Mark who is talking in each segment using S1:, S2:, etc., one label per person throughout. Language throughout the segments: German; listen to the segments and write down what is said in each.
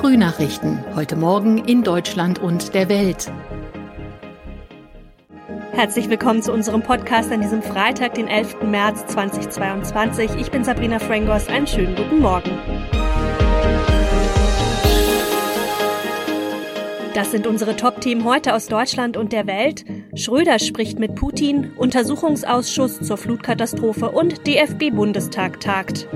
S1: Frühnachrichten. Heute Morgen in Deutschland und der Welt.
S2: Herzlich willkommen zu unserem Podcast an diesem Freitag, den 11. März 2022. Ich bin Sabrina Frangos. Einen schönen guten Morgen. Das sind unsere Top-Themen heute aus Deutschland und der Welt. Schröder spricht mit Putin, Untersuchungsausschuss zur Flutkatastrophe und DFB-Bundestag tagt.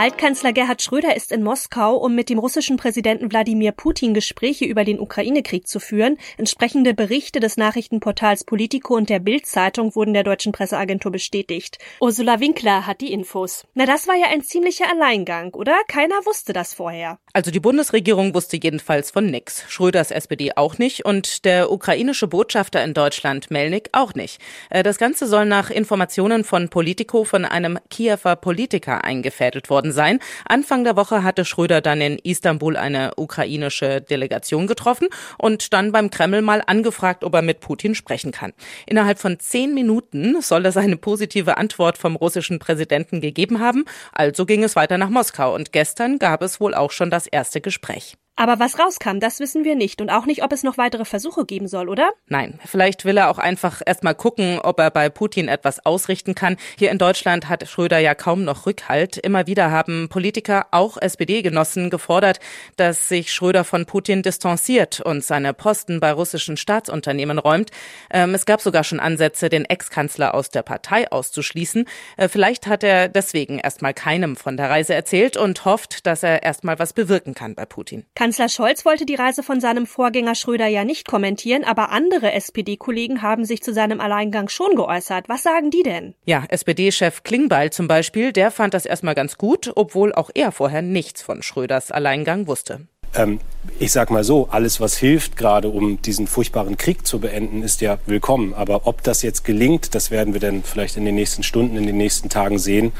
S2: Altkanzler Gerhard Schröder ist in Moskau, um mit dem russischen Präsidenten Wladimir Putin Gespräche über den Ukraine-Krieg zu führen. Entsprechende Berichte des Nachrichtenportals Politico und der Bild-Zeitung wurden der deutschen Presseagentur bestätigt. Ursula Winkler hat die Infos. Na, das war ja ein ziemlicher Alleingang, oder? Keiner wusste das vorher.
S3: Also die Bundesregierung wusste jedenfalls von nix. Schröders SPD auch nicht und der ukrainische Botschafter in Deutschland, Melnik, auch nicht. Äh, das Ganze soll nach Informationen von Politico von einem Kiewer Politiker eingefädelt worden worden sein. Anfang der Woche hatte Schröder dann in Istanbul eine ukrainische Delegation getroffen und dann beim Kreml mal angefragt, ob er mit Putin sprechen kann. Innerhalb von zehn Minuten soll es eine positive Antwort vom russischen Präsidenten gegeben haben. Also ging es weiter nach Moskau und gestern gab es wohl auch schon das erste Gespräch.
S2: Aber was rauskam, das wissen wir nicht und auch nicht, ob es noch weitere Versuche geben soll, oder?
S3: Nein, vielleicht will er auch einfach erstmal gucken, ob er bei Putin etwas ausrichten kann. Hier in Deutschland hat Schröder ja kaum noch Rückhalt. Immer wieder haben Politiker, auch SPD-Genossen, gefordert, dass sich Schröder von Putin distanziert und seine Posten bei russischen Staatsunternehmen räumt. Ähm, es gab sogar schon Ansätze, den Ex-Kanzler aus der Partei auszuschließen. Äh, vielleicht hat er deswegen erstmal keinem von der Reise erzählt und hofft, dass er erstmal was bewirken kann bei Putin.
S2: Kann Kanzler Scholz wollte die Reise von seinem Vorgänger Schröder ja nicht kommentieren, aber andere SPD-Kollegen haben sich zu seinem Alleingang schon geäußert. Was sagen die denn?
S3: Ja, SPD-Chef Klingbeil zum Beispiel, der fand das erstmal ganz gut, obwohl auch er vorher nichts von Schröders Alleingang wusste.
S4: Ähm, ich sag mal so, alles, was hilft, gerade um diesen furchtbaren Krieg zu beenden, ist ja willkommen. Aber ob das jetzt gelingt, das werden wir dann vielleicht in den nächsten Stunden, in den nächsten Tagen sehen.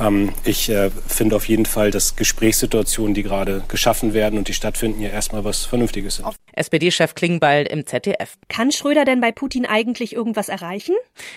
S4: Ähm, ich äh, finde auf jeden Fall, dass Gesprächssituationen, die gerade geschaffen werden und die stattfinden, ja erstmal was Vernünftiges sind.
S3: SPD-Chef Klingbeil im ZDF.
S2: Kann Schröder denn bei Putin eigentlich irgendwas erreichen?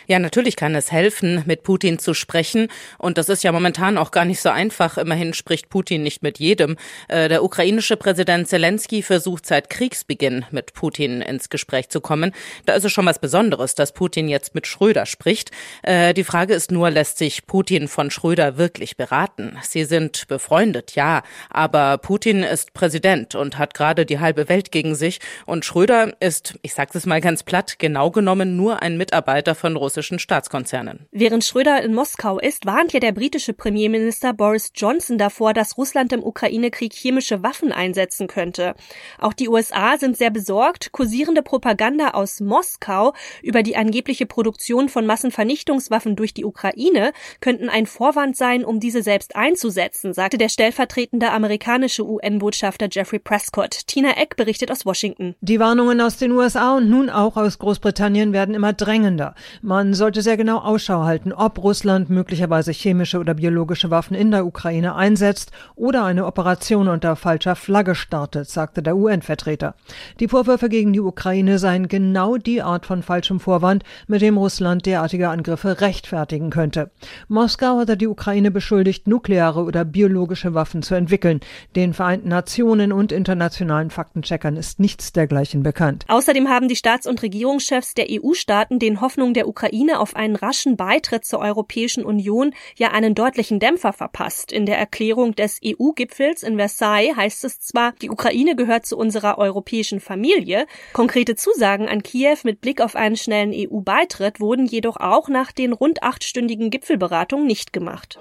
S3: Ja, natürlich kann es helfen, mit Putin zu sprechen. Und das ist ja momentan auch gar nicht so einfach. Immerhin spricht Putin nicht mit jedem. Äh, der ukrainische Präsident Zelensky versucht seit Kriegsbeginn mit Putin ins Gespräch zu kommen. Da ist es schon was Besonderes, dass Putin jetzt mit Schröder spricht. Äh, die Frage ist nur, lässt sich Putin von Schröder wirklich beraten? Sie sind befreundet, ja. Aber Putin ist Präsident und hat gerade die halbe Welt gegen sich. Und Schröder ist, ich sage es mal ganz platt, genau genommen nur ein Mitarbeiter von russischen Staatskonzernen.
S2: Während Schröder in Moskau ist, warnt ja der britische Premierminister Boris Johnson davor, dass Russland im Ukraine-Krieg chemische Waffen einsetzen könnte. Auch die USA sind sehr besorgt. Kursierende Propaganda aus Moskau über die angebliche Produktion von Massenvernichtungswaffen durch die Ukraine könnten ein Vorwand sein, um diese selbst einzusetzen, sagte der stellvertretende amerikanische UN-Botschafter Jeffrey Prescott. Tina Eck berichtet aus. Washington.
S5: Die Warnungen aus den USA und nun auch aus Großbritannien werden immer drängender. Man sollte sehr genau Ausschau halten, ob Russland möglicherweise chemische oder biologische Waffen in der Ukraine einsetzt oder eine Operation unter falscher Flagge startet, sagte der UN-Vertreter. Die Vorwürfe gegen die Ukraine seien genau die Art von falschem Vorwand, mit dem Russland derartige Angriffe rechtfertigen könnte. Moskau hatte die Ukraine beschuldigt, nukleare oder biologische Waffen zu entwickeln. Den Vereinten Nationen und internationalen Faktencheckern ist nichts dergleichen bekannt.
S2: Außerdem haben die Staats- und Regierungschefs der EU-Staaten den Hoffnungen der Ukraine auf einen raschen Beitritt zur Europäischen Union ja einen deutlichen Dämpfer verpasst. In der Erklärung des EU-Gipfels in Versailles heißt es zwar, die Ukraine gehört zu unserer europäischen Familie. Konkrete Zusagen an Kiew mit Blick auf einen schnellen EU-Beitritt wurden jedoch auch nach den rund achtstündigen Gipfelberatungen nicht gemacht.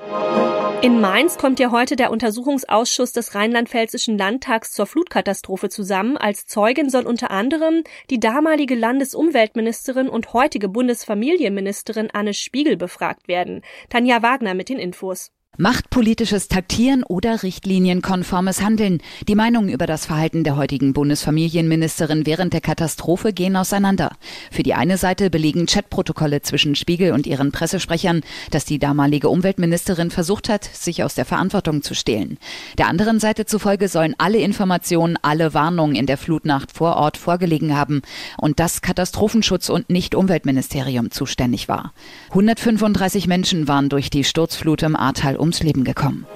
S2: In Mainz kommt ja heute der Untersuchungsausschuss des Rheinland-Pfälzischen Landtags zur Flutkatastrophe zusammen. Als Zeugin soll unter anderem die damalige Landesumweltministerin und heutige Bundesfamilienministerin Anne Spiegel befragt werden. Tanja Wagner mit den Infos.
S6: Machtpolitisches Taktieren oder richtlinienkonformes Handeln. Die Meinungen über das Verhalten der heutigen Bundesfamilienministerin während der Katastrophe gehen auseinander. Für die eine Seite belegen Chatprotokolle zwischen Spiegel und ihren Pressesprechern, dass die damalige Umweltministerin versucht hat, sich aus der Verantwortung zu stehlen. Der anderen Seite zufolge sollen alle Informationen, alle Warnungen in der Flutnacht vor Ort vorgelegen haben und das Katastrophenschutz und nicht Umweltministerium zuständig war. 135 Menschen waren durch die Sturzflut im Ahrtal ums Leben gekommen.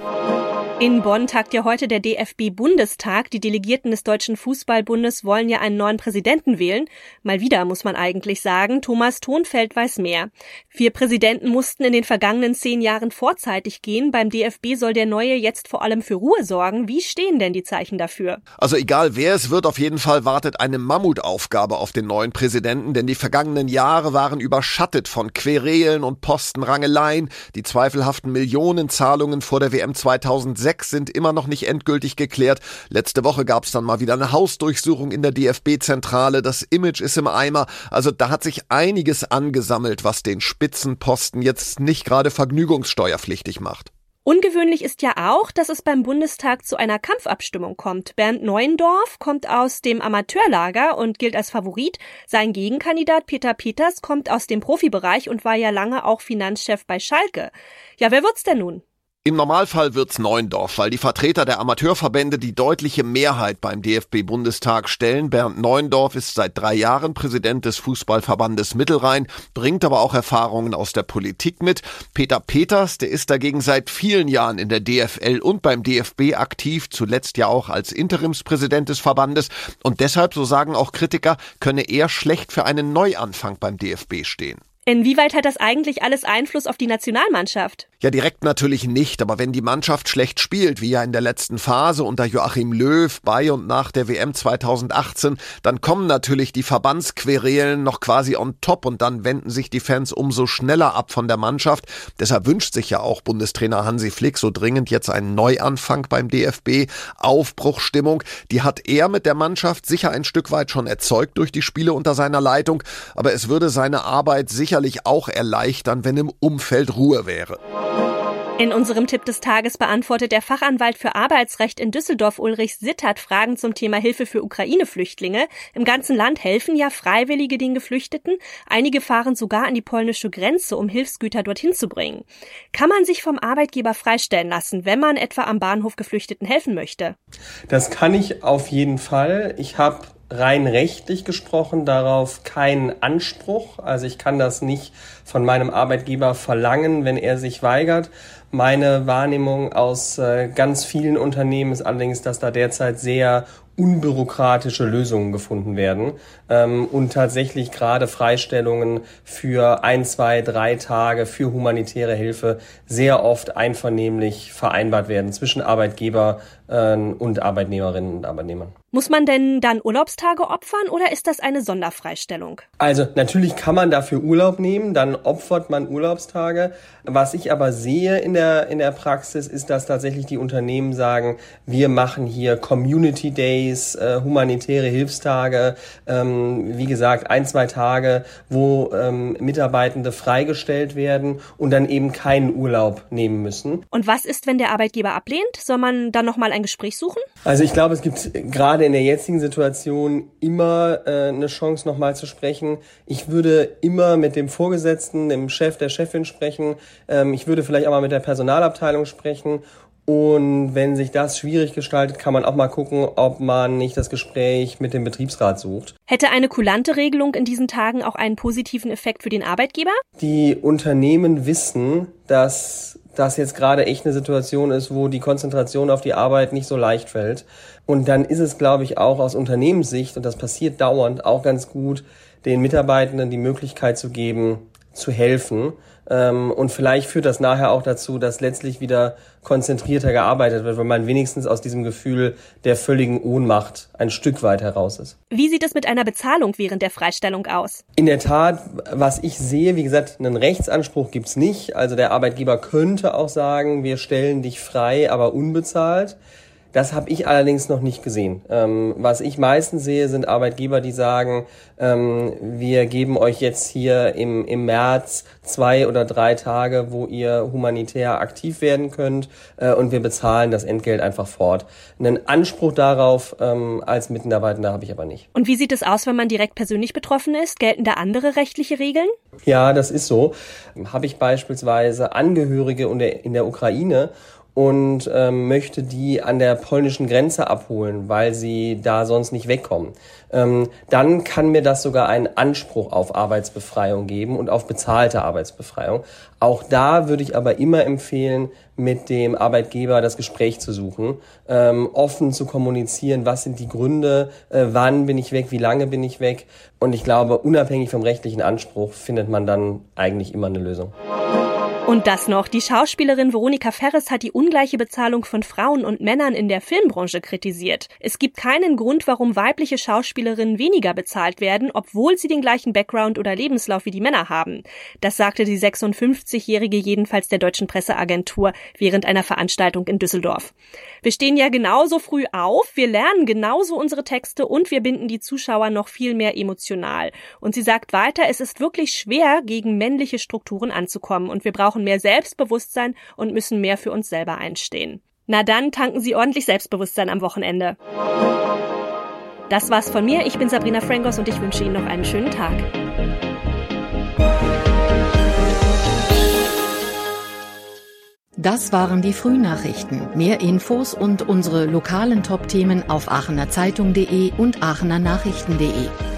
S2: In Bonn tagt ja heute der DFB-Bundestag. Die Delegierten des Deutschen Fußballbundes wollen ja einen neuen Präsidenten wählen. Mal wieder, muss man eigentlich sagen. Thomas Thonfeld weiß mehr. Vier Präsidenten mussten in den vergangenen zehn Jahren vorzeitig gehen. Beim DFB soll der neue jetzt vor allem für Ruhe sorgen. Wie stehen denn die Zeichen dafür?
S7: Also egal wer es wird, auf jeden Fall wartet eine Mammutaufgabe auf den neuen Präsidenten, denn die vergangenen Jahre waren überschattet von Querelen und Postenrangeleien, die zweifelhaften Millionenzahlungen vor der WM 2006 sechs sind immer noch nicht endgültig geklärt. Letzte Woche gab es dann mal wieder eine Hausdurchsuchung in der DFB-Zentrale. Das Image ist im Eimer. Also da hat sich einiges angesammelt, was den Spitzenposten jetzt nicht gerade vergnügungssteuerpflichtig macht.
S2: Ungewöhnlich ist ja auch, dass es beim Bundestag zu einer Kampfabstimmung kommt. Bernd Neuendorf kommt aus dem Amateurlager und gilt als Favorit. Sein Gegenkandidat Peter Peters kommt aus dem Profibereich und war ja lange auch Finanzchef bei Schalke. Ja, wer wird's denn nun?
S7: Im Normalfall wird's Neuendorf, weil die Vertreter der Amateurverbände die deutliche Mehrheit beim DFB-Bundestag stellen. Bernd Neuendorf ist seit drei Jahren Präsident des Fußballverbandes Mittelrhein, bringt aber auch Erfahrungen aus der Politik mit. Peter Peters, der ist dagegen seit vielen Jahren in der DFL und beim DFB aktiv, zuletzt ja auch als Interimspräsident des Verbandes. Und deshalb, so sagen auch Kritiker, könne er schlecht für einen Neuanfang beim DFB stehen.
S2: Inwieweit hat das eigentlich alles Einfluss auf die Nationalmannschaft?
S7: Ja, direkt natürlich nicht, aber wenn die Mannschaft schlecht spielt, wie ja in der letzten Phase unter Joachim Löw bei und nach der WM 2018, dann kommen natürlich die Verbandsquerelen noch quasi on top und dann wenden sich die Fans umso schneller ab von der Mannschaft. Deshalb wünscht sich ja auch Bundestrainer Hansi Flick so dringend jetzt einen Neuanfang beim DFB. Aufbruchstimmung, die hat er mit der Mannschaft sicher ein Stück weit schon erzeugt durch die Spiele unter seiner Leitung, aber es würde seine Arbeit sicherlich auch erleichtern, wenn im Umfeld Ruhe wäre.
S2: In unserem Tipp des Tages beantwortet der Fachanwalt für Arbeitsrecht in Düsseldorf Ulrich Sittert Fragen zum Thema Hilfe für Ukraine-Flüchtlinge. Im ganzen Land helfen ja Freiwillige den Geflüchteten. Einige fahren sogar an die polnische Grenze, um Hilfsgüter dorthin zu bringen. Kann man sich vom Arbeitgeber freistellen lassen, wenn man etwa am Bahnhof Geflüchteten helfen möchte?
S8: Das kann ich auf jeden Fall. Ich habe rein rechtlich gesprochen darauf keinen Anspruch. Also ich kann das nicht von meinem Arbeitgeber verlangen, wenn er sich weigert. Meine Wahrnehmung aus äh, ganz vielen Unternehmen ist allerdings, dass da derzeit sehr unbürokratische Lösungen gefunden werden ähm, und tatsächlich gerade Freistellungen für ein, zwei, drei Tage für humanitäre Hilfe sehr oft einvernehmlich vereinbart werden zwischen Arbeitgeber äh, und Arbeitnehmerinnen und Arbeitnehmern.
S2: Muss man denn dann Urlaubstage opfern oder ist das eine Sonderfreistellung?
S8: Also natürlich kann man dafür Urlaub nehmen, dann opfert man Urlaubstage. Was ich aber sehe in der, in der Praxis ist, dass tatsächlich die Unternehmen sagen, wir machen hier Community Days, äh, humanitäre Hilfstage, ähm, wie gesagt, ein, zwei Tage, wo ähm, Mitarbeitende freigestellt werden und dann eben keinen Urlaub nehmen müssen.
S2: Und was ist, wenn der Arbeitgeber ablehnt? Soll man dann nochmal ein Gespräch suchen?
S8: Also ich glaube, es gibt gerade gerade in der jetzigen Situation immer äh, eine Chance, nochmal zu sprechen. Ich würde immer mit dem Vorgesetzten, dem Chef, der Chefin sprechen. Ähm, ich würde vielleicht auch mal mit der Personalabteilung sprechen. Und wenn sich das schwierig gestaltet, kann man auch mal gucken, ob man nicht das Gespräch mit dem Betriebsrat sucht.
S2: Hätte eine kulante Regelung in diesen Tagen auch einen positiven Effekt für den Arbeitgeber?
S8: Die Unternehmen wissen, dass das jetzt gerade echt eine Situation ist, wo die Konzentration auf die Arbeit nicht so leicht fällt. Und dann ist es, glaube ich, auch aus Unternehmenssicht, und das passiert dauernd, auch ganz gut, den Mitarbeitenden die Möglichkeit zu geben, zu helfen. Ähm, und vielleicht führt das nachher auch dazu, dass letztlich wieder konzentrierter gearbeitet wird, weil man wenigstens aus diesem Gefühl der völligen Ohnmacht ein Stück weit heraus ist.
S2: Wie sieht es mit einer Bezahlung während der Freistellung aus?
S8: In der Tat, was ich sehe, wie gesagt, einen Rechtsanspruch gibt's nicht. Also der Arbeitgeber könnte auch sagen, wir stellen dich frei, aber unbezahlt. Das habe ich allerdings noch nicht gesehen. Ähm, was ich meistens sehe, sind Arbeitgeber, die sagen, ähm, wir geben euch jetzt hier im, im März zwei oder drei Tage, wo ihr humanitär aktiv werden könnt äh, und wir bezahlen das Entgelt einfach fort. Einen Anspruch darauf ähm, als Mitarbeitender habe ich aber nicht.
S2: Und wie sieht es aus, wenn man direkt persönlich betroffen ist? Gelten da andere rechtliche Regeln?
S8: Ja, das ist so. Habe ich beispielsweise Angehörige in der Ukraine und ähm, möchte die an der polnischen Grenze abholen, weil sie da sonst nicht wegkommen, ähm, dann kann mir das sogar einen Anspruch auf Arbeitsbefreiung geben und auf bezahlte Arbeitsbefreiung. Auch da würde ich aber immer empfehlen, mit dem Arbeitgeber das Gespräch zu suchen, ähm, offen zu kommunizieren, was sind die Gründe, äh, wann bin ich weg, wie lange bin ich weg. Und ich glaube, unabhängig vom rechtlichen Anspruch findet man dann eigentlich immer eine Lösung.
S2: Und das noch. Die Schauspielerin Veronika Ferres hat die ungleiche Bezahlung von Frauen und Männern in der Filmbranche kritisiert. Es gibt keinen Grund, warum weibliche Schauspielerinnen weniger bezahlt werden, obwohl sie den gleichen Background oder Lebenslauf wie die Männer haben. Das sagte die 56-Jährige jedenfalls der deutschen Presseagentur während einer Veranstaltung in Düsseldorf. Wir stehen ja genauso früh auf, wir lernen genauso unsere Texte und wir binden die Zuschauer noch viel mehr emotional. Und sie sagt weiter, es ist wirklich schwer, gegen männliche Strukturen anzukommen und wir brauchen brauchen mehr Selbstbewusstsein und müssen mehr für uns selber einstehen. Na dann tanken Sie ordentlich Selbstbewusstsein am Wochenende. Das war's von mir. Ich bin Sabrina Frangos und ich wünsche Ihnen noch einen schönen Tag.
S1: Das waren die Frühnachrichten. Mehr Infos und unsere lokalen Top-Themen auf aachenerzeitung.de und aachenernachrichten.de.